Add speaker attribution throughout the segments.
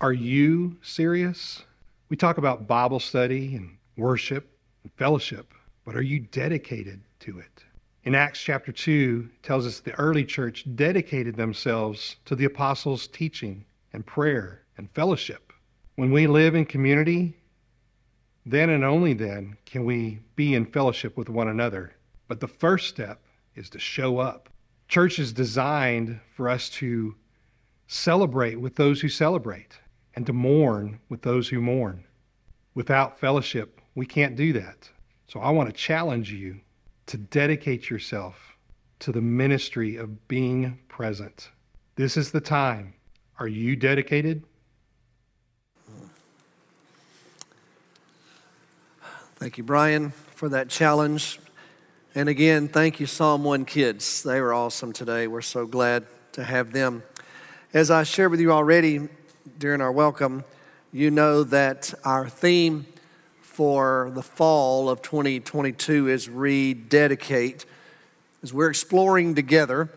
Speaker 1: Are you serious? We talk about Bible study and worship and fellowship, but are you dedicated to it? In Acts chapter 2 tells us the early church dedicated themselves to the apostles' teaching and prayer and fellowship. When we live in community, then and only then can we be in fellowship with one another. But the first step is to show up. Church is designed for us to celebrate with those who celebrate and to mourn with those who mourn. Without fellowship, we can't do that. So I want to challenge you to dedicate yourself to the ministry of being present. This is the time. Are you dedicated?
Speaker 2: Thank you, Brian, for that challenge. And again, thank you, Psalm 1 kids. They were awesome today. We're so glad to have them. As I shared with you already during our welcome, you know that our theme for the fall of 2022 is rededicate. As we're exploring together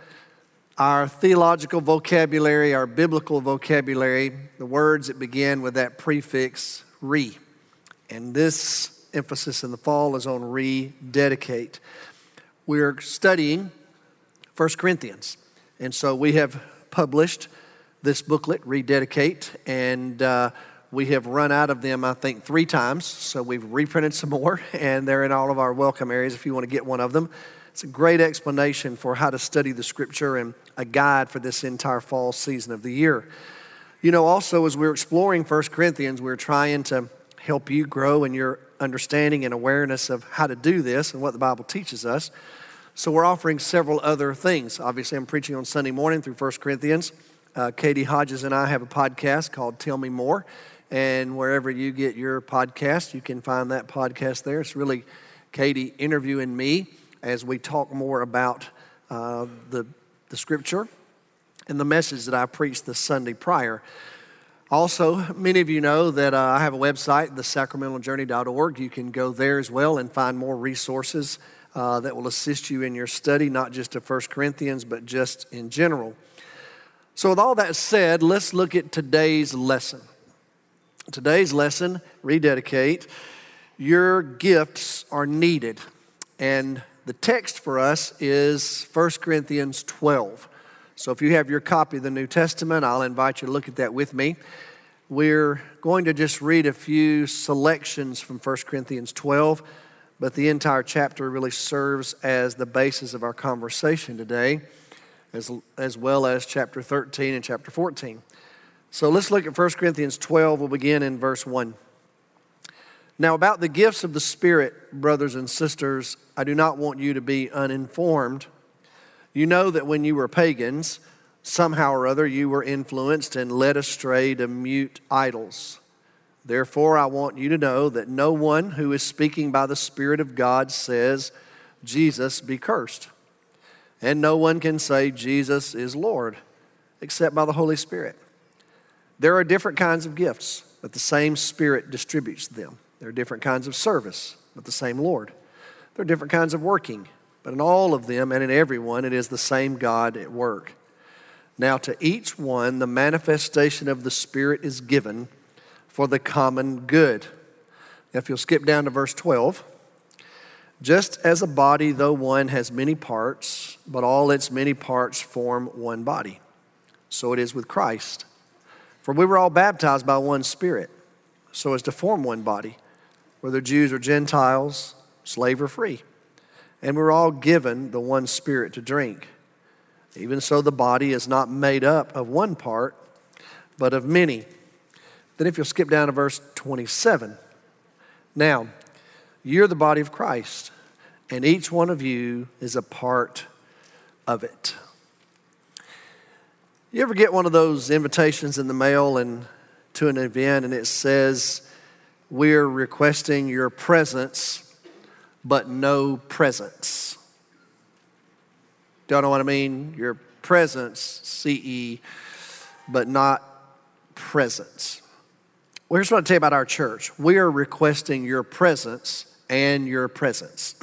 Speaker 2: our theological vocabulary, our biblical vocabulary, the words that begin with that prefix re. And this emphasis in the fall is on rededicate. We're studying 1 Corinthians. And so we have published this booklet, Rededicate, and uh, we have run out of them, I think, three times. So we've reprinted some more, and they're in all of our welcome areas if you want to get one of them. It's a great explanation for how to study the scripture and a guide for this entire fall season of the year. You know, also, as we're exploring 1 Corinthians, we're trying to help you grow in your understanding and awareness of how to do this and what the Bible teaches us. So we're offering several other things. Obviously, I'm preaching on Sunday morning through 1 Corinthians. Uh, Katie Hodges and I have a podcast called Tell Me More. And wherever you get your podcast, you can find that podcast there. It's really Katie interviewing me as we talk more about uh, the, the scripture and the message that I preached the Sunday prior. Also, many of you know that uh, I have a website, thesacramentaljourney.org. You can go there as well and find more resources uh, that will assist you in your study, not just of 1 Corinthians, but just in general. So, with all that said, let's look at today's lesson. Today's lesson, rededicate, your gifts are needed. And the text for us is 1 Corinthians 12. So if you have your copy of the New Testament, I'll invite you to look at that with me. We're going to just read a few selections from 1 Corinthians 12, but the entire chapter really serves as the basis of our conversation today, as, as well as chapter 13 and chapter 14. So let's look at 1 Corinthians 12. We'll begin in verse 1. Now, about the gifts of the Spirit, brothers and sisters, I do not want you to be uninformed. You know that when you were pagans, somehow or other you were influenced and led astray to mute idols. Therefore, I want you to know that no one who is speaking by the Spirit of God says, Jesus be cursed. And no one can say, Jesus is Lord, except by the Holy Spirit. There are different kinds of gifts, but the same Spirit distributes them. There are different kinds of service, but the same Lord. There are different kinds of working but in all of them and in everyone, it is the same God at work. Now, to each one, the manifestation of the Spirit is given for the common good. If you'll skip down to verse 12, just as a body, though one, has many parts, but all its many parts form one body, so it is with Christ. For we were all baptized by one Spirit, so as to form one body, whether Jews or Gentiles, slave or free and we're all given the one spirit to drink. Even so, the body is not made up of one part, but of many. Then, if you'll skip down to verse 27. Now, you're the body of Christ, and each one of you is a part of it. You ever get one of those invitations in the mail and to an event and it says, We're requesting your presence but no presents. Don't know what I mean? Your presence, CE, but not presents. Well, here's what I tell you about our church. We are requesting your presence and your presents.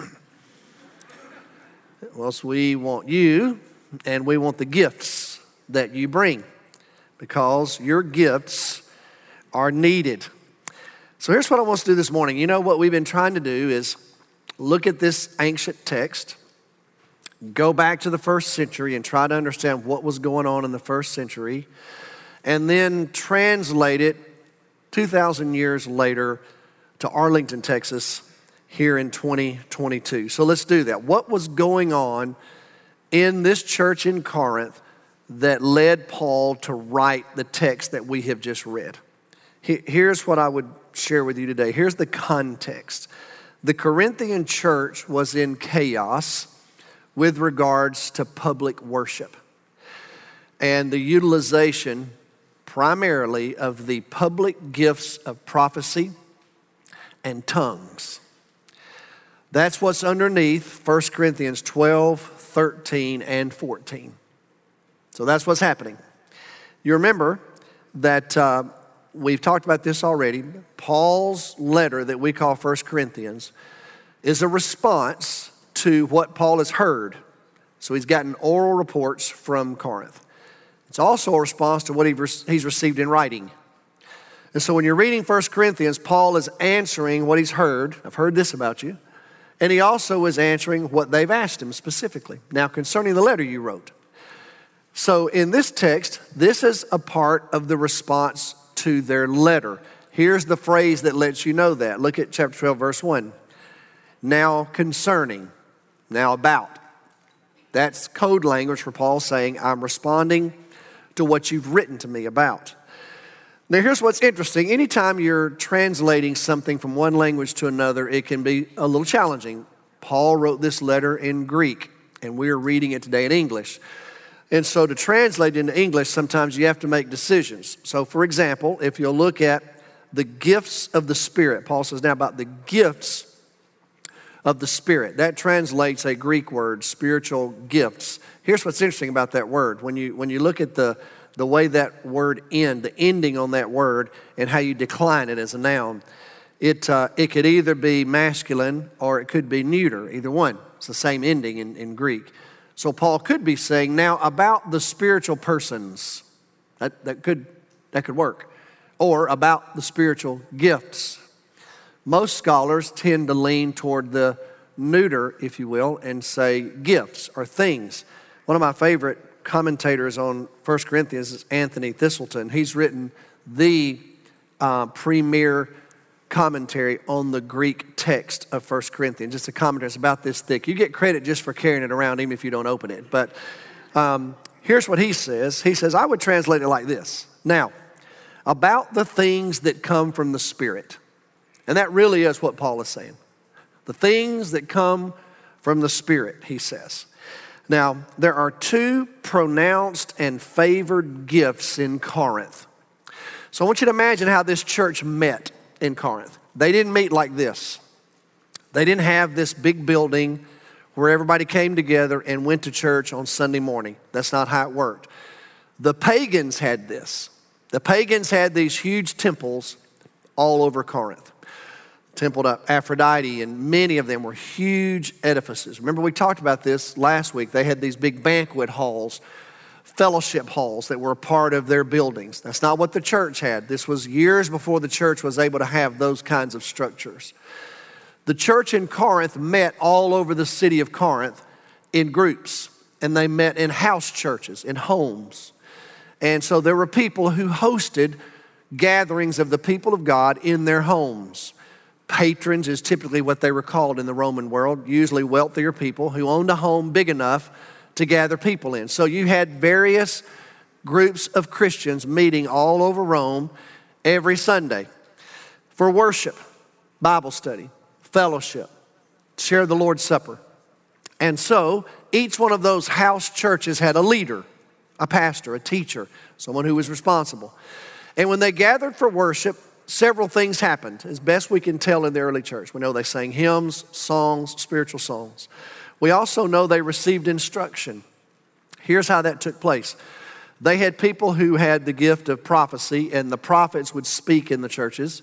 Speaker 2: well, so we want you and we want the gifts that you bring because your gifts are needed. So here's what I want to do this morning. You know what we've been trying to do is look at this ancient text, go back to the first century and try to understand what was going on in the first century, and then translate it 2,000 years later to Arlington, Texas, here in 2022. So let's do that. What was going on in this church in Corinth that led Paul to write the text that we have just read? Here's what I would share with you today. Here's the context. The Corinthian church was in chaos with regards to public worship and the utilization primarily of the public gifts of prophecy and tongues. That's what's underneath 1 Corinthians 12, 13, and 14. So that's what's happening. You remember that uh, we've talked about this already. Paul's letter that we call 1 Corinthians is a response to what Paul has heard. So he's gotten oral reports from Corinth. It's also a response to what he's received in writing. And so when you're reading 1 Corinthians, Paul is answering what he's heard. I've heard this about you. And he also is answering what they've asked him specifically. Now, concerning the letter you wrote. So in this text, this is a part of the response to their letter. Here's the phrase that lets you know that. Look at chapter 12, verse 1. Now concerning, now about. That's code language for Paul saying, I'm responding to what you've written to me about. Now, here's what's interesting. Anytime you're translating something from one language to another, it can be a little challenging. Paul wrote this letter in Greek, and we're reading it today in English. And so, to translate into English, sometimes you have to make decisions. So, for example, if you'll look at the gifts of the Spirit, Paul says now about the gifts of the Spirit. That translates a Greek word, spiritual gifts. Here's what's interesting about that word. When you, when you look at the, the way that word end, the ending on that word, and how you decline it as a noun, it, uh, it could either be masculine or it could be neuter, either one. It's the same ending in, in Greek. So Paul could be saying, now about the spiritual persons. That, that, could, that could work. Or about the spiritual gifts. Most scholars tend to lean toward the neuter, if you will, and say gifts or things. One of my favorite commentators on 1 Corinthians is Anthony Thiselton. He's written the uh, premier commentary on the Greek text of 1 Corinthians. Just a commentary. It's about this thick. You get credit just for carrying it around, even if you don't open it. But um, here's what he says He says, I would translate it like this Now, about the things that come from the Spirit. And that really is what Paul is saying. The things that come from the Spirit, he says. Now, there are two pronounced and favored gifts in Corinth. So I want you to imagine how this church met in Corinth. They didn't meet like this, they didn't have this big building where everybody came together and went to church on Sunday morning. That's not how it worked. The pagans had this. The pagans had these huge temples all over Corinth temple to Aphrodite, and many of them were huge edifices. Remember, we talked about this last week. They had these big banquet halls, fellowship halls that were a part of their buildings. That's not what the church had. This was years before the church was able to have those kinds of structures. The church in Corinth met all over the city of Corinth in groups, and they met in house churches, in homes. And so there were people who hosted gatherings of the people of God in their homes. Patrons is typically what they were called in the Roman world, usually wealthier people who owned a home big enough to gather people in. So you had various groups of Christians meeting all over Rome every Sunday for worship, Bible study, fellowship, share the Lord's Supper. And so each one of those house churches had a leader, a pastor, a teacher, someone who was responsible. And when they gathered for worship, several things happened, as best we can tell in the early church. We know they sang hymns, songs, spiritual songs. We also know they received instruction. Here's how that took place they had people who had the gift of prophecy, and the prophets would speak in the churches.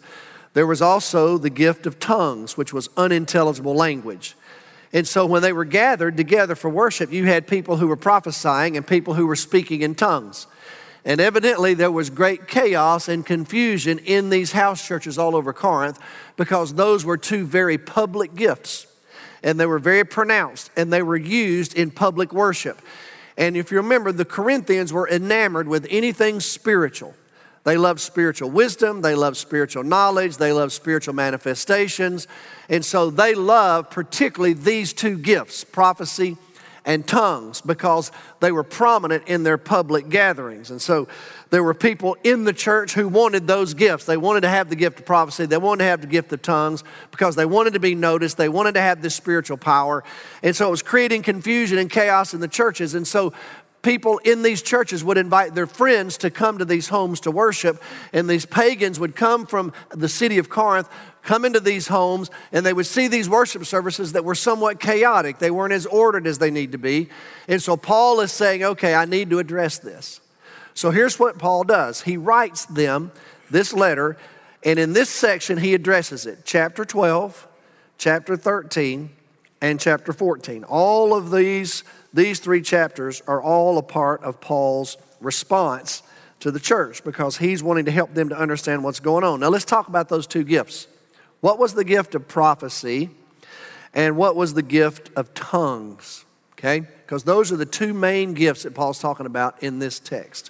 Speaker 2: There was also the gift of tongues, which was unintelligible language. And so when they were gathered together for worship, you had people who were prophesying and people who were speaking in tongues. And evidently, there was great chaos and confusion in these house churches all over Corinth because those were two very public gifts. And they were very pronounced and they were used in public worship. And if you remember, the Corinthians were enamored with anything spiritual. They loved spiritual wisdom, they loved spiritual knowledge, they loved spiritual manifestations. And so they loved particularly these two gifts prophecy and tongues because they were prominent in their public gatherings. And so there were people in the church who wanted those gifts. They wanted to have the gift of prophecy, they wanted to have the gift of tongues because they wanted to be noticed, they wanted to have this spiritual power. And so it was creating confusion and chaos in the churches. And so people in these churches would invite their friends to come to these homes to worship, and these pagans would come from the city of Corinth, come into these homes, and they would see these worship services that were somewhat chaotic. They weren't as ordered as they need to be. And so Paul is saying, okay, I need to address this. So here's what Paul does he writes them this letter, and in this section, he addresses it chapter 12, chapter 13, and chapter 14. All of these these three chapters are all a part of Paul's response to the church because he's wanting to help them to understand what's going on. Now, let's talk about those two gifts. What was the gift of prophecy, and what was the gift of tongues? Okay? Because those are the two main gifts that Paul's talking about in this text.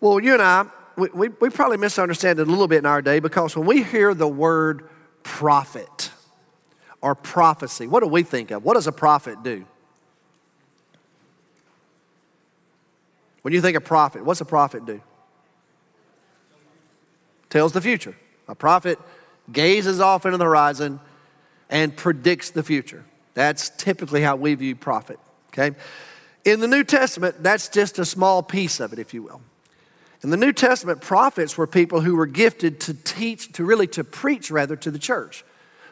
Speaker 2: Well, you and I, we, we, we probably misunderstand it a little bit in our day because when we hear the word prophet or prophecy, what do we think of? What does a prophet do? When you think of prophet, what's a prophet do? Tells the future. A prophet gazes off into the horizon and predicts the future. That's typically how we view prophet, okay? In the New Testament, that's just a small piece of it, if you will. In the New Testament, prophets were people who were gifted to teach, to really to preach rather to the church,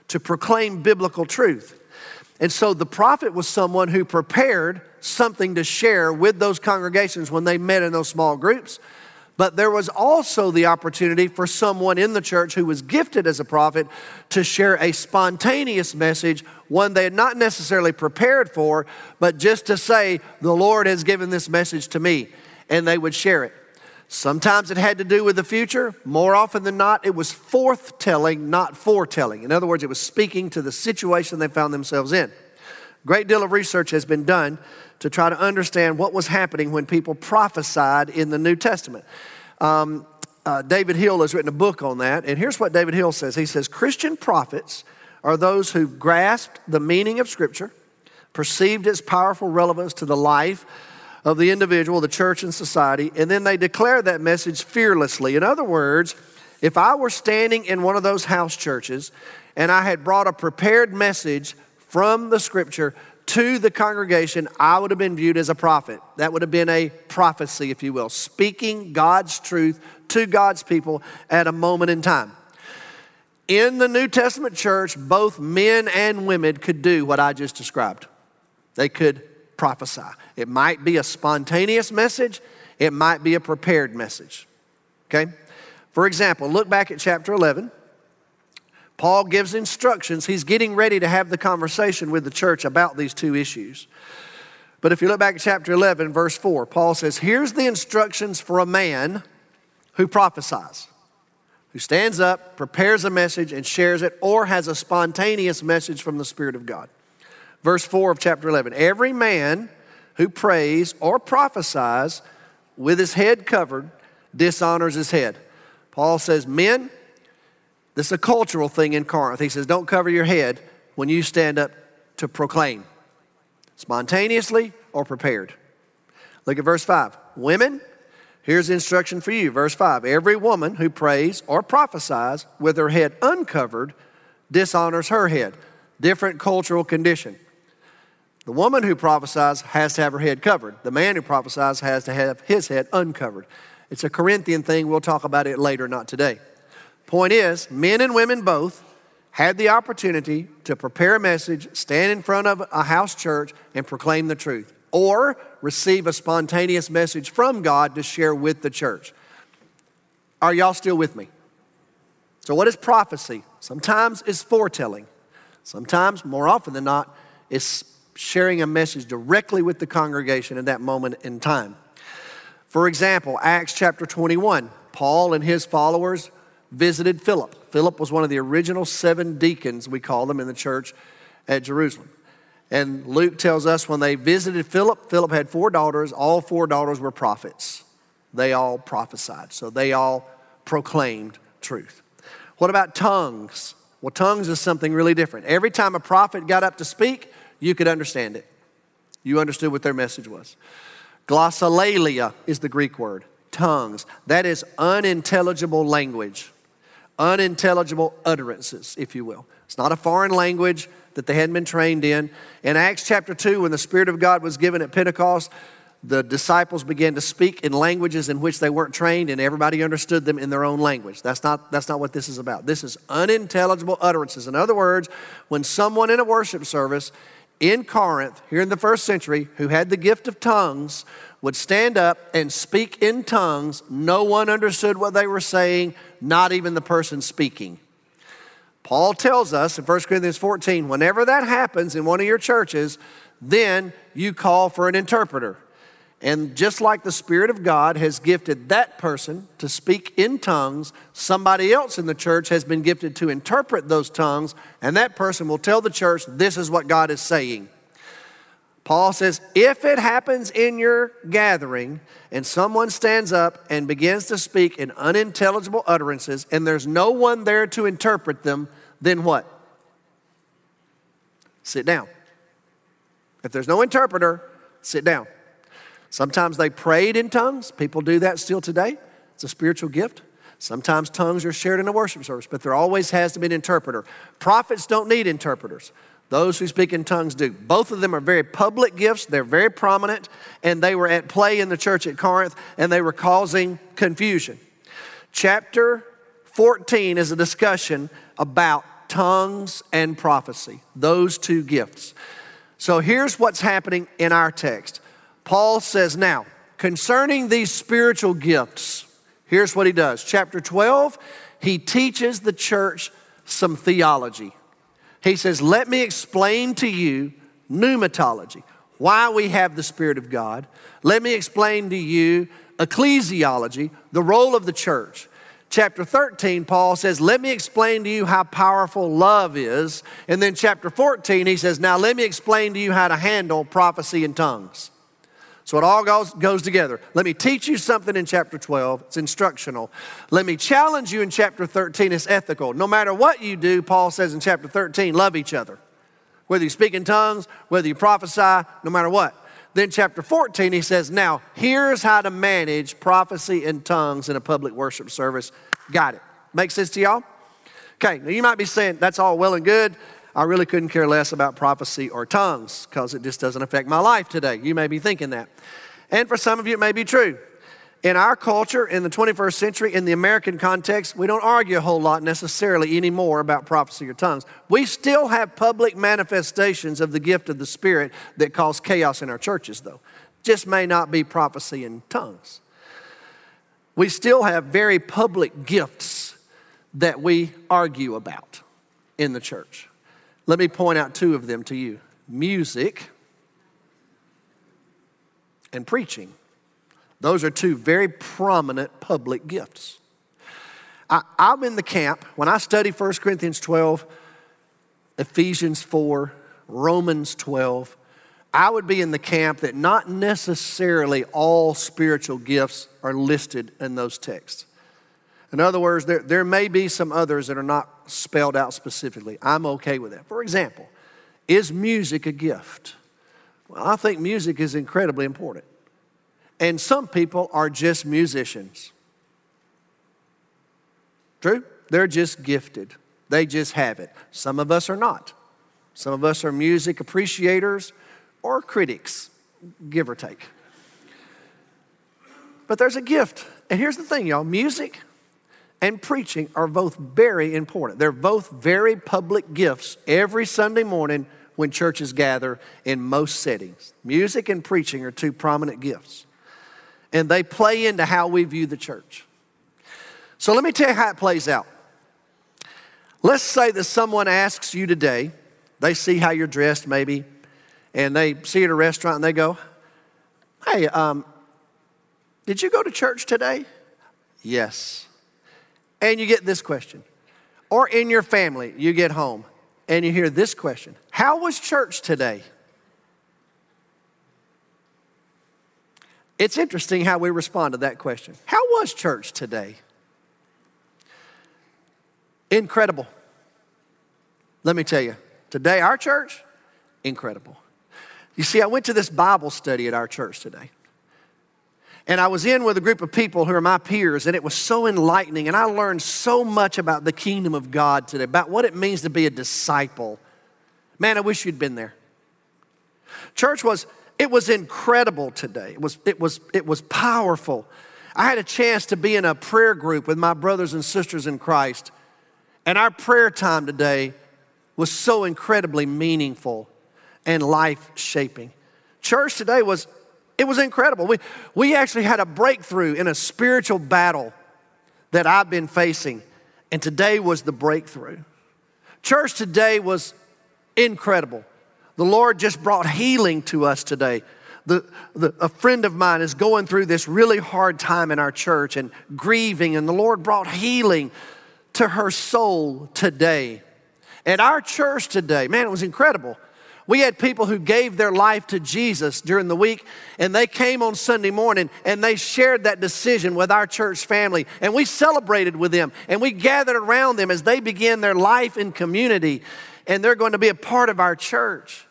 Speaker 2: to proclaim biblical truth. And so the prophet was someone who prepared something to share with those congregations when they met in those small groups. But there was also the opportunity for someone in the church who was gifted as a prophet to share a spontaneous message, one they had not necessarily prepared for, but just to say, The Lord has given this message to me, and they would share it. Sometimes it had to do with the future. More often than not, it was forthtelling, not foretelling. In other words, it was speaking to the situation they found themselves in. A Great deal of research has been done to try to understand what was happening when people prophesied in the New Testament. Um, uh, David Hill has written a book on that, and here's what David Hill says He says, Christian prophets are those who grasped the meaning of Scripture, perceived its powerful relevance to the life of the individual, the church, and society, and then they declare that message fearlessly. In other words, if I were standing in one of those house churches and I had brought a prepared message from the scripture to the congregation, I would have been viewed as a prophet. That would have been a prophecy, if you will, speaking God's truth to God's people at a moment in time. In the New Testament church, both men and women could do what I just described. They could prophesy. It might be a spontaneous message, it might be a prepared message. Okay? For example, look back at chapter 11. Paul gives instructions. He's getting ready to have the conversation with the church about these two issues. But if you look back at chapter 11, verse 4, Paul says, Here's the instructions for a man who prophesies, who stands up, prepares a message, and shares it, or has a spontaneous message from the Spirit of God. Verse 4 of chapter 11 Every man who prays or prophesies with his head covered dishonors his head. Paul says, Men, this is a cultural thing in Corinth. He says, Don't cover your head when you stand up to proclaim, spontaneously or prepared. Look at verse 5. Women, here's instruction for you. Verse 5 Every woman who prays or prophesies with her head uncovered dishonors her head. Different cultural condition. The woman who prophesies has to have her head covered. The man who prophesies has to have his head uncovered. It's a Corinthian thing. We'll talk about it later, not today. Point is, men and women both had the opportunity to prepare a message, stand in front of a house church, and proclaim the truth, or receive a spontaneous message from God to share with the church. Are y'all still with me? So, what is prophecy? Sometimes it's foretelling, sometimes, more often than not, it's sharing a message directly with the congregation in that moment in time. For example, Acts chapter 21, Paul and his followers visited Philip. Philip was one of the original seven deacons, we call them in the church at Jerusalem. And Luke tells us when they visited Philip, Philip had four daughters. All four daughters were prophets. They all prophesied. So they all proclaimed truth. What about tongues? Well, tongues is something really different. Every time a prophet got up to speak, you could understand it. You understood what their message was. Glossolalia is the Greek word, tongues. That is unintelligible language, unintelligible utterances, if you will. It's not a foreign language that they hadn't been trained in. In Acts chapter 2, when the Spirit of God was given at Pentecost, the disciples began to speak in languages in which they weren't trained and everybody understood them in their own language. That's not, that's not what this is about. This is unintelligible utterances. In other words, when someone in a worship service in Corinth, here in the first century, who had the gift of tongues, would stand up and speak in tongues, no one understood what they were saying, not even the person speaking. Paul tells us in 1 Corinthians 14 whenever that happens in one of your churches, then you call for an interpreter. And just like the Spirit of God has gifted that person to speak in tongues, somebody else in the church has been gifted to interpret those tongues, and that person will tell the church, This is what God is saying. Paul says, if it happens in your gathering and someone stands up and begins to speak in unintelligible utterances and there's no one there to interpret them, then what? Sit down. If there's no interpreter, sit down. Sometimes they prayed in tongues. People do that still today. It's a spiritual gift. Sometimes tongues are shared in a worship service, but there always has to be an interpreter. Prophets don't need interpreters. Those who speak in tongues do. Both of them are very public gifts, they're very prominent, and they were at play in the church at Corinth, and they were causing confusion. Chapter 14 is a discussion about tongues and prophecy, those two gifts. So here's what's happening in our text. Paul says, Now, concerning these spiritual gifts, here's what he does. Chapter 12, he teaches the church some theology. He says, Let me explain to you pneumatology, why we have the Spirit of God. Let me explain to you ecclesiology, the role of the church. Chapter 13, Paul says, Let me explain to you how powerful love is. And then chapter 14, he says, Now let me explain to you how to handle prophecy and tongues. So it all goes, goes together. Let me teach you something in chapter 12. It's instructional. Let me challenge you in chapter 13. It's ethical. No matter what you do, Paul says in chapter 13, love each other. Whether you speak in tongues, whether you prophesy, no matter what. Then, chapter 14, he says, Now, here's how to manage prophecy and tongues in a public worship service. Got it. Make sense to y'all? Okay, now you might be saying, That's all well and good. I really couldn't care less about prophecy or tongues because it just doesn't affect my life today. You may be thinking that. And for some of you, it may be true. In our culture, in the 21st century, in the American context, we don't argue a whole lot necessarily anymore about prophecy or tongues. We still have public manifestations of the gift of the Spirit that cause chaos in our churches, though. Just may not be prophecy and tongues. We still have very public gifts that we argue about in the church. Let me point out two of them to you music and preaching. Those are two very prominent public gifts. I, am in the camp, when I study 1 Corinthians 12, Ephesians 4, Romans 12, I would be in the camp that not necessarily all spiritual gifts are listed in those texts. In other words, there, there may be some others that are spelled out specifically. I'm okay with that. For example, is music a gift? Well, I think music is incredibly important. And some people are just musicians. True? They're just gifted, they just have it. Some of us are not. Some of us are music appreciators or critics, give or take. But there's a gift. And here's the thing, y'all music and preaching are both very important. They're both very public gifts every Sunday morning when churches gather in most settings. Music and preaching are two prominent gifts, and they play into how we view the church. So let me tell you how it plays out. Let's say that someone asks you today, they see how you're dressed maybe, and they see you at a restaurant and they go, Hey, um, Did you go to church today? Yes. And you get this question. Or in your family, you get home and you hear this question How was church today? It's interesting how we respond to that question. How was church today? Incredible. Let me tell you, today, our church, incredible. You see, I went to this Bible study at our church today. And I was in with a group of people who are my peers, and it was so enlightening. And I learned so much about the kingdom of God today, about what it means to be a disciple. Man, I wish you'd been there. Church was, it was incredible today. It was, it was, it was powerful. I had a chance to be in a prayer group with my brothers and sisters in Christ. And our prayer time today was so incredibly meaningful and life shaping. Church today was it was incredible. We, we actually had a breakthrough in a spiritual battle that I've been facing, and today was the breakthrough. Church today was incredible. The Lord just brought healing to us today. The, the, a friend of mine is going through this really hard time in our church and grieving, and the Lord brought healing to her soul today. At our church today, man, it was incredible. We had people who gave their life to Jesus during the week, and they came on Sunday morning and they shared that decision with our church family. And we celebrated with them, and we gathered around them as they began their life in community, and they're going to be a part of our church.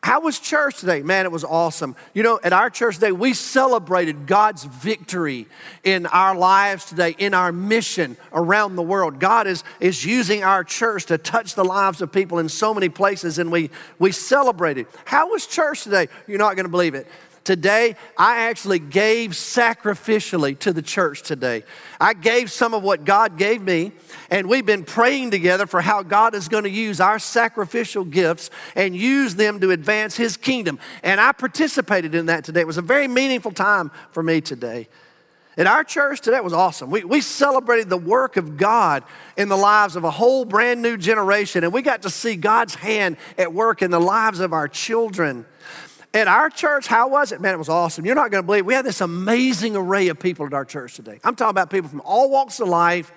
Speaker 2: How was church today? Man, it was awesome. You know, at our church today, we celebrated God's victory in our lives today, in our mission around the world. God is, is using our church to touch the lives of people in so many places, and we, we celebrated. How was church today? You're not going to believe it. Today, I actually gave sacrificially to the church today. I gave some of what God gave me, and we've been praying together for how God is going to use our sacrificial gifts and use them to advance His kingdom. And I participated in that today. It was a very meaningful time for me today. At our church today, it was awesome. We, we celebrated the work of God in the lives of a whole brand new generation, and we got to see God's hand at work in the lives of our children. At our church, how was it? Man, it was awesome. You're not going to believe it. We had this amazing array of people at our church today. I'm talking about people from all walks of life,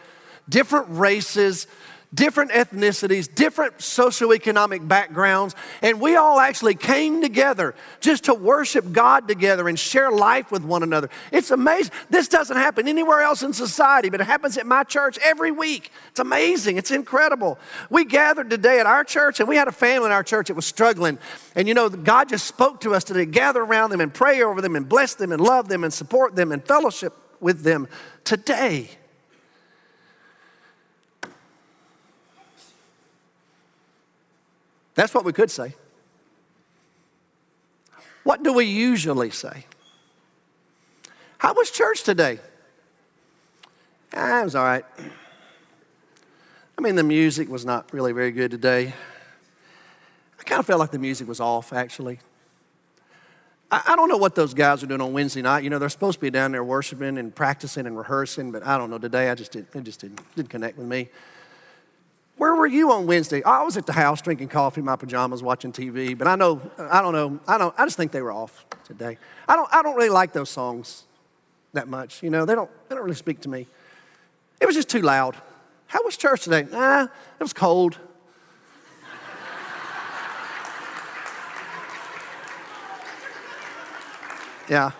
Speaker 2: different races, different ethnicities, different socioeconomic backgrounds, and we all actually came together just to worship God together and share life with one another. It's amazing. This doesn't happen anywhere else in society, but it happens at my church every week. It's amazing. It's incredible. We gathered today at our church, and we had a family in our church that was struggling. And you know, God just spoke to us today gather around them and pray over them and bless them and love them and support them and fellowship with them today. That's what we could say. What do we usually say? How was church today? Ah, it was all right. I mean, the music was not really very good today. I kind of felt like the music was off, actually. I, I don't know what those guys are doing on Wednesday night. You know, they're supposed to be down there worshiping and practicing and rehearsing, but I don't know. Today, I just didn't, it just didn't, didn't connect with me. Where were you on Wednesday? I was at the house drinking coffee in my pajamas, watching TV, but I know, I don't know, I don't, I just think they were off today. I don't, I don't really like those songs that much. You know, they don't, they don't really speak to me. It was just too loud. How was church today? Nah, it was cold. yeah.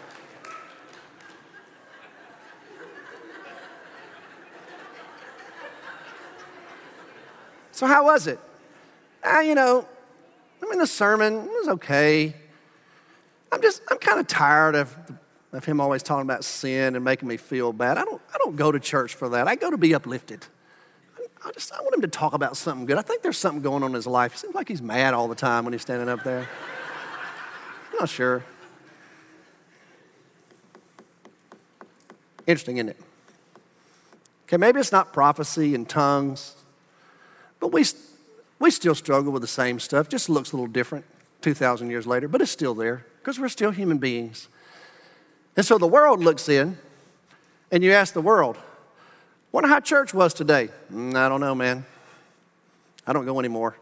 Speaker 2: So, how was it? Ah, you know, I mean, the sermon was okay. I'm just, I'm kind of tired of, of him always talking about sin and making me feel bad. I don't, I don't go to church for that. I go to be uplifted. I just, I want him to talk about something good. I think there's something going on in his life. It seems like he's mad all the time when he's standing up there. I'm not sure. Interesting, isn't it? Okay, maybe it's not prophecy and tongues. But we, we still struggle with the same stuff, just looks a little different 2,000 years later, but it's still there because we're still human beings. And so the world looks in, and you ask the world, Wonder how church was today? Mm, I don't know, man. I don't go anymore.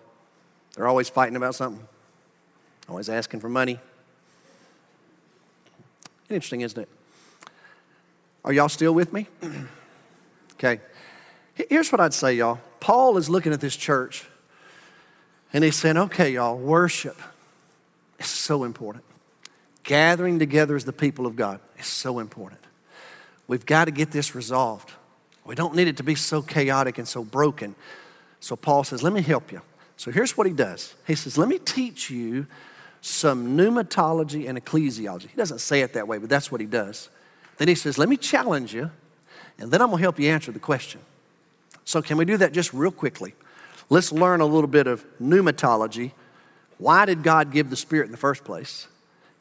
Speaker 2: They're always fighting about something, always asking for money. Interesting, isn't it? Are y'all still with me? okay. Here's what I'd say, y'all. Paul is looking at this church and he's saying, okay, y'all, worship is so important. Gathering together as the people of God is so important. We've got to get this resolved. We don't need it to be so chaotic and so broken. So Paul says, let me help you. So here's what he does. He says, let me teach you some pneumatology and ecclesiology. He doesn't say it that way, but that's what he does. Then he says, let me challenge you, and then I'm gonna help you answer the question. So, can we do that just real quickly? Let's learn a little bit of pneumatology. Why did God give the Spirit in the first place?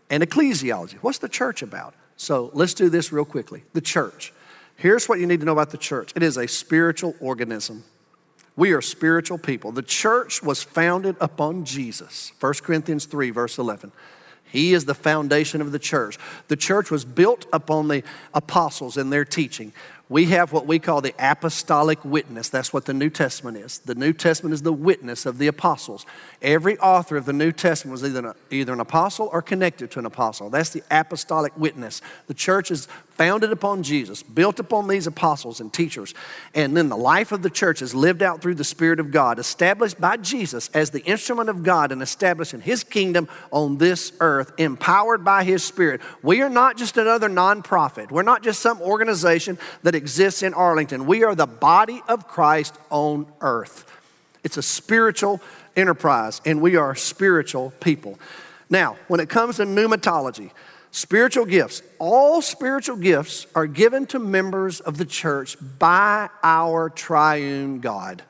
Speaker 2: And ecclesiology. What's the church about? So, let's do this real quickly. The church. Here's what you need to know about the church it is a spiritual organism. We are spiritual people. The church was founded upon Jesus. 1 Corinthians 3, verse 11. He is the foundation of the church. The church was built upon the apostles and their teaching we have what we call the apostolic witness. That's what the New Testament is. The New Testament is the witness of the apostles. Every author of the New Testament was either, either an apostle or connected to an apostle. That's the apostolic witness. The church is founded upon Jesus, built upon these apostles and teachers. And then the life of the church is lived out through the Spirit of God, established by Jesus as the instrument of God and establishing His kingdom on this earth, empowered by His Spirit. We are not just another nonprofit, we're not just some organization that exists in Arlington. We are the body of Christ on earth. It's a spiritual enterprise, and we are spiritual people. Now, when it comes to pneumatology, spiritual gifts, all spiritual gifts are given to members of the church by our triune God.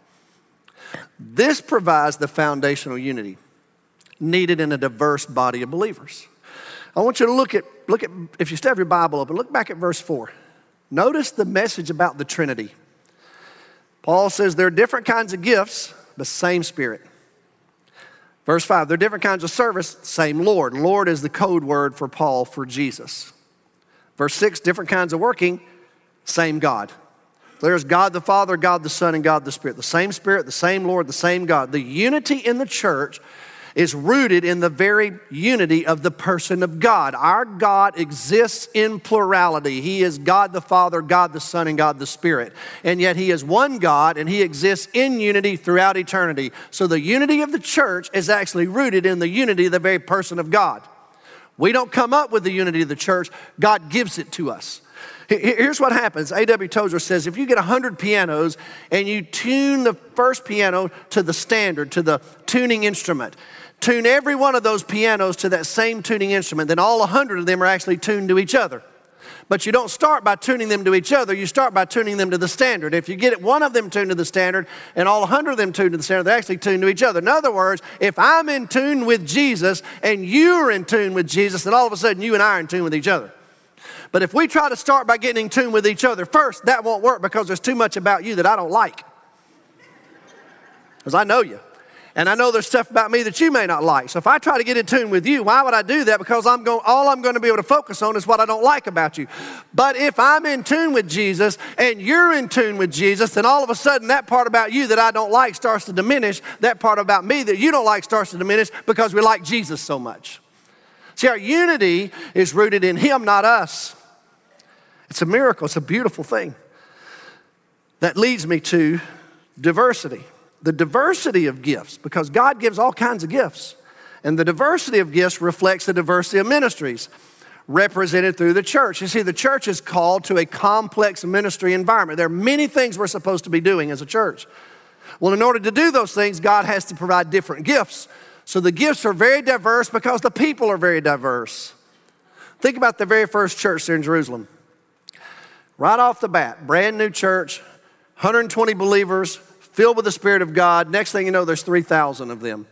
Speaker 2: This provides the foundational unity needed in a diverse body of believers. I want you to look at, look at, if you still have your Bible open, look back at verse 4. Notice the message about the Trinity. Paul says there are different kinds of gifts, but same Spirit. Verse 5, there are different kinds of service, same Lord. Lord is the code word for Paul for Jesus. Verse 6, different kinds of working, same God. There's God the Father, God the Son, and God the Spirit. The same Spirit, the same Lord, the same God. The unity in the church is rooted in the very unity of the person of God. Our God exists in plurality. He is God the Father, God the Son, and God the Spirit. And yet He is one God and He exists in unity throughout eternity. So the unity of the church is actually rooted in the unity of the very person of God. We don't come up with the unity of the church, God gives it to us. Here's what happens. A.W. Tozer says if you get 100 pianos and you tune the first piano to the standard, to the tuning instrument, tune every one of those pianos to that same tuning instrument, then all 100 of them are actually tuned to each other. But you don't start by tuning them to each other, you start by tuning them to the standard. If you get one of them tuned to the standard and all 100 of them tuned to the standard, they're actually tuned to each other. In other words, if I'm in tune with Jesus and you're in tune with Jesus, then all of a sudden you and I are in tune with each other. But if we try to start by getting in tune with each other first, that won't work because there's too much about you that I don't like. Because I know you. And I know there's stuff about me that you may not like. So if I try to get in tune with you, why would I do that? Because I'm going, all I'm going to be able to focus on is what I don't like about you. But if I'm in tune with Jesus and you're in tune with Jesus, then all of a sudden that part about you that I don't like starts to diminish. That part about me that you don't like starts to diminish because we like Jesus so much. See, our unity is rooted in Him, not us. It's a miracle, it's a beautiful thing. That leads me to diversity the diversity of gifts, because God gives all kinds of gifts. And the diversity of gifts reflects the diversity of ministries represented through the church. You see, the church is called to a complex ministry environment. There are many things we're supposed to be doing as a church. Well, in order to do those things, God has to provide different gifts. So the gifts are very diverse because the people are very diverse. Think about the very first church there in Jerusalem. Right off the bat, brand new church, 120 believers, filled with the Spirit of God. Next thing you know, there's 3,000 of them.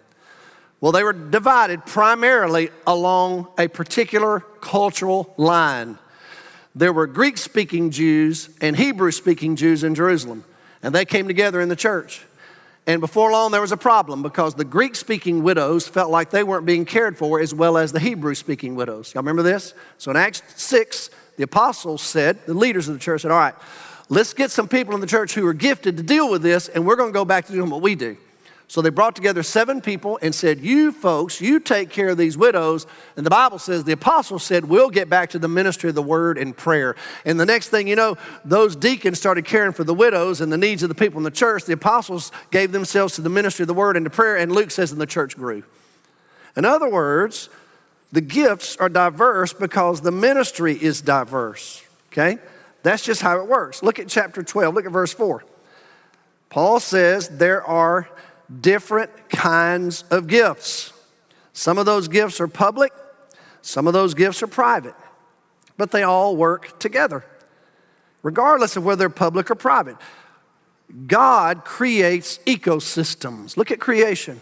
Speaker 2: Well, they were divided primarily along a particular cultural line. There were Greek speaking Jews and Hebrew speaking Jews in Jerusalem, and they came together in the church. And before long, there was a problem because the Greek speaking widows felt like they weren't being cared for as well as the Hebrew speaking widows. Y'all remember this? So in Acts 6, the apostles said, the leaders of the church said, All right, let's get some people in the church who are gifted to deal with this, and we're going to go back to doing what we do. So they brought together seven people and said, You folks, you take care of these widows. And the Bible says, the apostles said, We'll get back to the ministry of the word and prayer. And the next thing you know, those deacons started caring for the widows and the needs of the people in the church. The apostles gave themselves to the ministry of the word and to prayer. And Luke says, And the church grew. In other words, the gifts are diverse because the ministry is diverse. Okay? That's just how it works. Look at chapter 12, look at verse 4. Paul says there are different kinds of gifts. Some of those gifts are public, some of those gifts are private, but they all work together, regardless of whether they're public or private. God creates ecosystems. Look at creation,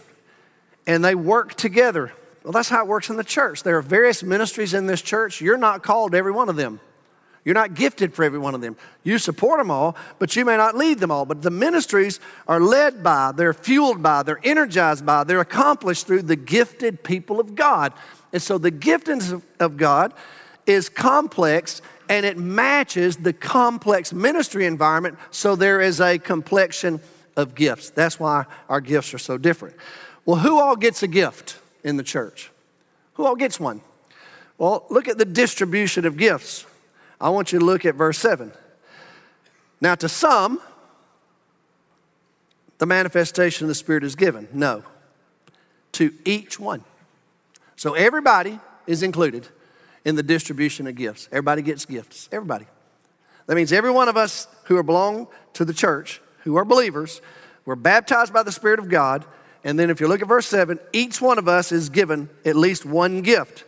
Speaker 2: and they work together. Well, that's how it works in the church. There are various ministries in this church. You're not called to every one of them. You're not gifted for every one of them. You support them all, but you may not lead them all. But the ministries are led by, they're fueled by, they're energized by, they're accomplished through the gifted people of God. And so the giftedness of God is complex and it matches the complex ministry environment, so there is a complexion of gifts. That's why our gifts are so different. Well, who all gets a gift in the church? Who all gets one? Well, look at the distribution of gifts. I want you to look at verse 7. Now, to some, the manifestation of the Spirit is given. No, to each one. So everybody is included in the distribution of gifts. Everybody gets gifts. Everybody. That means every one of us who are belong to the church, who are believers, we're baptized by the Spirit of God. And then if you look at verse 7, each one of us is given at least one gift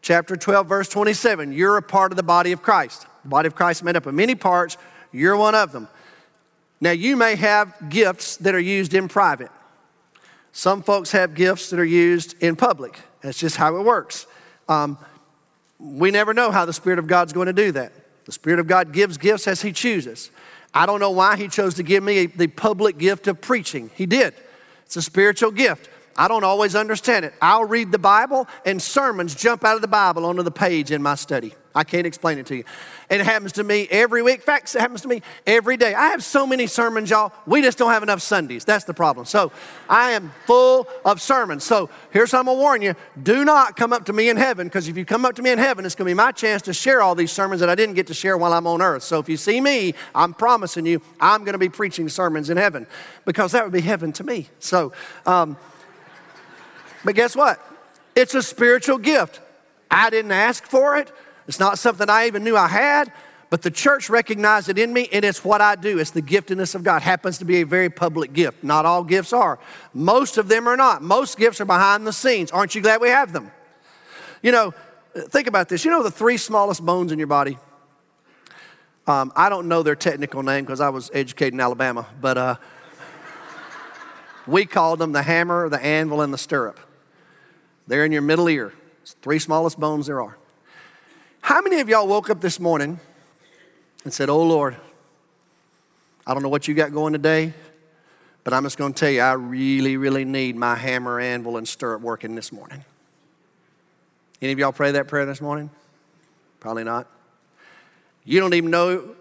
Speaker 2: chapter 12, verse 27. You're a part of the body of Christ. The body of Christ made up of many parts. You're one of them. Now, you may have gifts that are used in private. Some folks have gifts that are used in public. That's just how it works. Um, we never know how the Spirit of God's going to do that. The Spirit of God gives gifts as He chooses. I don't know why He chose to give me the public gift of preaching. He did. It's a spiritual gift. I don't always understand it. I'll read the Bible and sermons jump out of the Bible onto the page in my study. I can't explain it to you. It happens to me every week. In fact, it happens to me every day. I have so many sermons, y'all. We just don't have enough Sundays. That's the problem. So I am full of sermons. So here's what I'm going to warn you do not come up to me in heaven, because if you come up to me in heaven, it's going to be my chance to share all these sermons that I didn't get to share while I'm on earth. So if you see me, I'm promising you, I'm going to be preaching sermons in heaven, because that would be heaven to me. So, um, but guess what? It's a spiritual gift. I didn't ask for it. It's not something I even knew I had, but the church recognized it in me, and it's what I do. It's the giftedness of God. Happens to be a very public gift. Not all gifts are. Most of them are not. Most gifts are behind the scenes. Aren't you glad we have them? You know, think about this. You know the three smallest bones in your body? Um, I don't know their technical name because I was educated in Alabama, but uh, we called them the hammer, the anvil, and the stirrup. They're in your middle ear. It's three smallest bones there are. How many of y'all woke up this morning and said, Oh Lord, I don't know what you got going today, but I'm just going to tell you, I really, really need my hammer, anvil, and stirrup working this morning? Any of y'all pray that prayer this morning? Probably not. You don't even know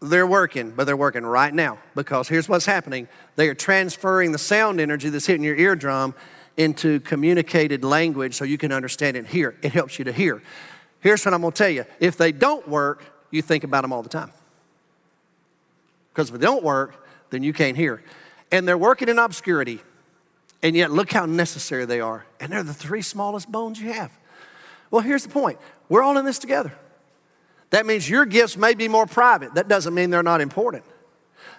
Speaker 2: they're working, but they're working right now because here's what's happening. They are transferring the sound energy that's hitting your eardrum into communicated language so you can understand it and hear. It helps you to hear. Here's what I'm going to tell you if they don't work, you think about them all the time. Because if they don't work, then you can't hear. And they're working in obscurity. And yet, look how necessary they are. And they're the three smallest bones you have. Well, here's the point we're all in this together. That means your gifts may be more private. That doesn't mean they're not important.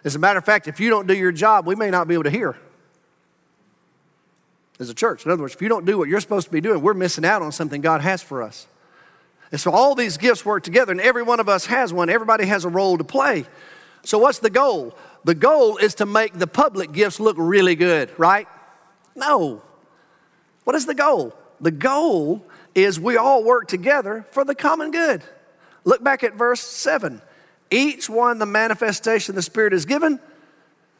Speaker 2: As a matter of fact, if you don't do your job, we may not be able to hear as a church. In other words, if you don't do what you're supposed to be doing, we're missing out on something God has for us. And so all these gifts work together, and every one of us has one. Everybody has a role to play. So, what's the goal? The goal is to make the public gifts look really good, right? No. What is the goal? The goal is we all work together for the common good. Look back at verse 7. Each one the manifestation of the Spirit is given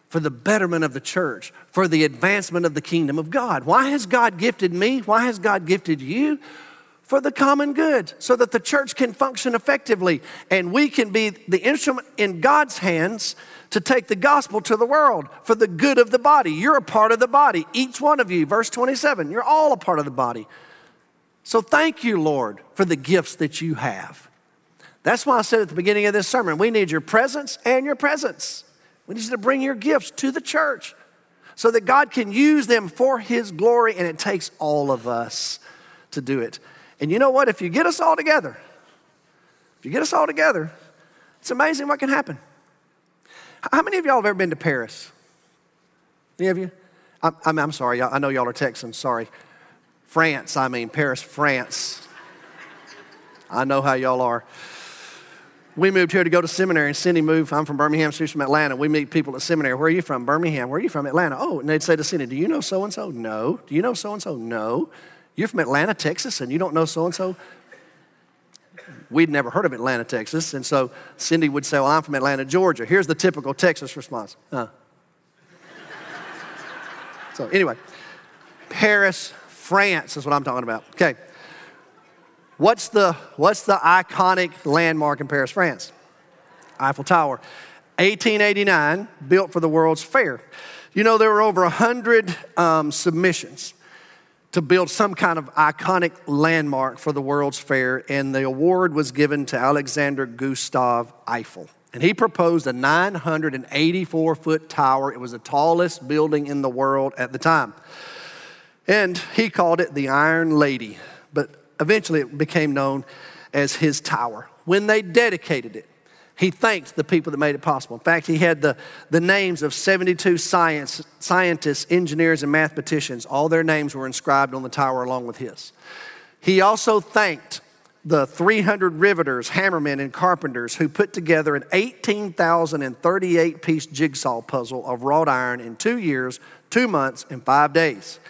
Speaker 2: for the betterment of the church, for the advancement of the kingdom of God. Why has God gifted me? Why has God gifted you? For the common good so that the church can function effectively and we can be the instrument in God's hands to take the gospel to the world for the good of the body. You're a part of the body, each one of you. Verse 27, you're all a part of the body. So thank you, Lord, for the gifts that you have. That's why I said at the beginning of this sermon, we need your presence and your presents. We need you to bring your gifts to the church so that God can use them for His glory, and it takes all of us to do it. And you know what? If you get us all together, if you get us all together, it's amazing what can happen. How many of y'all have ever been to Paris? Any of you? I'm, I'm, I'm sorry, I know y'all are Texans, sorry. France, I mean, Paris, France. I know how y'all are. We moved here to go to seminary, and Cindy moved. I'm from Birmingham, she's from Atlanta. We meet people at seminary. Where are you from? Birmingham. Where are you from? Atlanta. Oh, and they'd say to Cindy, Do you know so and so? No. Do you know so and so? No. You're from Atlanta, Texas, and you don't know so and so? We'd never heard of Atlanta, Texas. And so Cindy would say, Well, I'm from Atlanta, Georgia. Here's the typical Texas response. Huh. so, anyway, Paris, France is what I'm talking about. Okay. What's the, what's the iconic landmark in Paris, France? Eiffel Tower. 1889, built for the World's Fair. You know, there were over 100 um, submissions to build some kind of iconic landmark for the World's Fair, and the award was given to Alexander Gustav Eiffel. And he proposed a 984 foot tower. It was the tallest building in the world at the time. And he called it the Iron Lady, but eventually it became known as his tower. When they dedicated it, he thanked the people that made it possible. In fact, he had the, the names of 72 science, scientists, engineers, and mathematicians. All their names were inscribed on the tower along with his. He also thanked the 300 riveters, hammermen, and carpenters who put together an 18,038 piece jigsaw puzzle of wrought iron in two years, two months, and five days.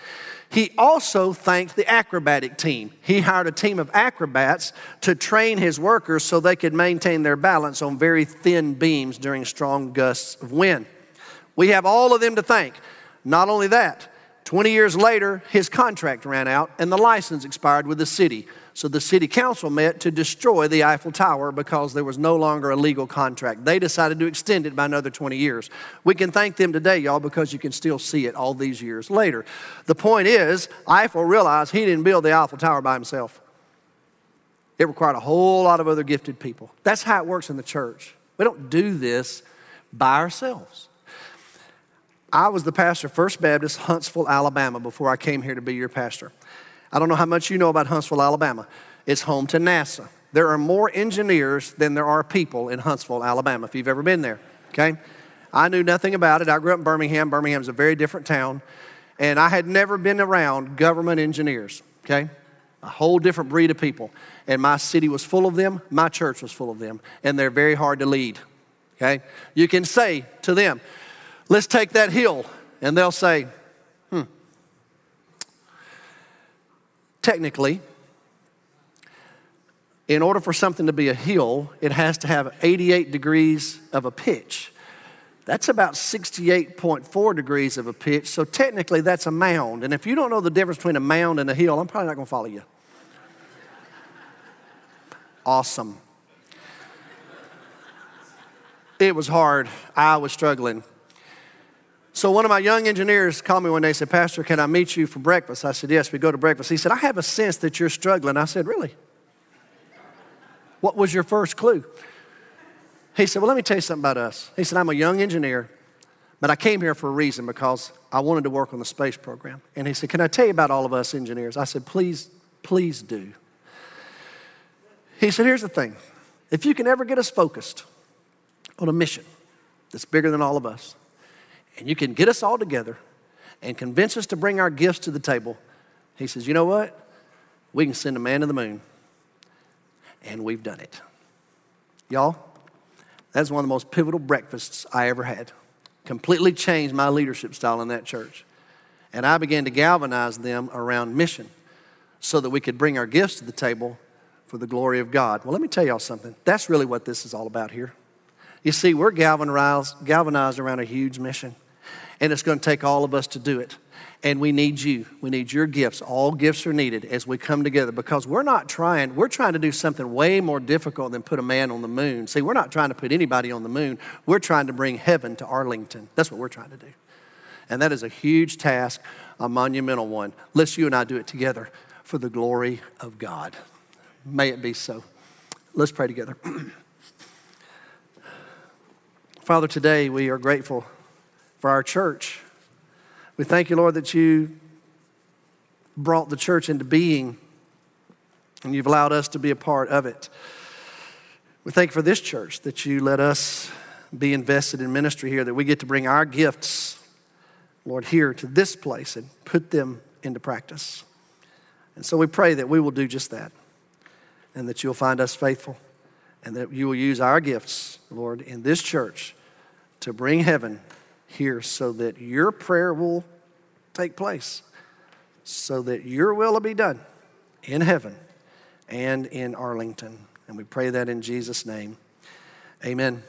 Speaker 2: He also thanked the acrobatic team. He hired a team of acrobats to train his workers so they could maintain their balance on very thin beams during strong gusts of wind. We have all of them to thank. Not only that, 20 years later, his contract ran out and the license expired with the city. So the city council met to destroy the Eiffel Tower because there was no longer a legal contract. They decided to extend it by another 20 years. We can thank them today, y'all, because you can still see it all these years later. The point is, Eiffel realized he didn't build the Eiffel Tower by himself. It required a whole lot of other gifted people. That's how it works in the church. We don't do this by ourselves. I was the pastor of First Baptist Huntsville, Alabama, before I came here to be your pastor. I don't know how much you know about Huntsville, Alabama. It's home to NASA. There are more engineers than there are people in Huntsville, Alabama, if you've ever been there, okay? I knew nothing about it. I grew up in Birmingham. Birmingham's a very different town. And I had never been around government engineers, okay? A whole different breed of people. And my city was full of them. My church was full of them. And they're very hard to lead, okay? You can say to them, let's take that hill. And they'll say, technically, in order for something to be a hill, it has to have 88 degrees of a pitch. That's about 68.4 degrees of a pitch, so technically that's a mound. And if you don't know the difference between a mound and a hill, I'm probably not going to follow you. Awesome. It was hard. I was struggling. So one of my young engineers called me one day and said, Pastor, can I meet you for breakfast? I said, Yes, we go to breakfast. He said, I have a sense that you're struggling. I said, Really? What was your first clue? He said, Well, let me tell you something about us. He said, I'm a young engineer, but I came here for a reason because I wanted to work on the space program. And he said, Can I tell you about all of us engineers? I said, Please, please do. He said, Here's the thing if you can ever get us focused on a mission that's bigger than all of us, and you can get us all together and convince us to bring our gifts to the table, he says, You know what? We can send a man to the moon. And we've done it. Y'all, that's one of the most pivotal breakfasts I ever had. Completely changed my leadership style in that church. And I began to galvanize them around mission so that we could bring our gifts to the table for the glory of God. Well, let me tell y'all something. That's really what this is all about here. You see, we're galvanized, galvanized around a huge mission. And it's going to take all of us to do it. And we need you. We need your gifts. All gifts are needed as we come together because we're not trying, we're trying to do something way more difficult than put a man on the moon. See, we're not trying to put anybody on the moon. We're trying to bring heaven to Arlington. That's what we're trying to do. And that is a huge task, a monumental one. Let's you and I do it together for the glory of God. May it be so. Let's pray together. Father, today we are grateful for our church. We thank you, Lord, that you brought the church into being and you've allowed us to be a part of it. We thank you for this church that you let us be invested in ministry here, that we get to bring our gifts, Lord, here to this place and put them into practice. And so we pray that we will do just that and that you'll find us faithful and that you will use our gifts, Lord, in this church to bring heaven here so that your prayer will take place, so that your will will be done in heaven and in Arlington. And we pray that in Jesus' name. Amen.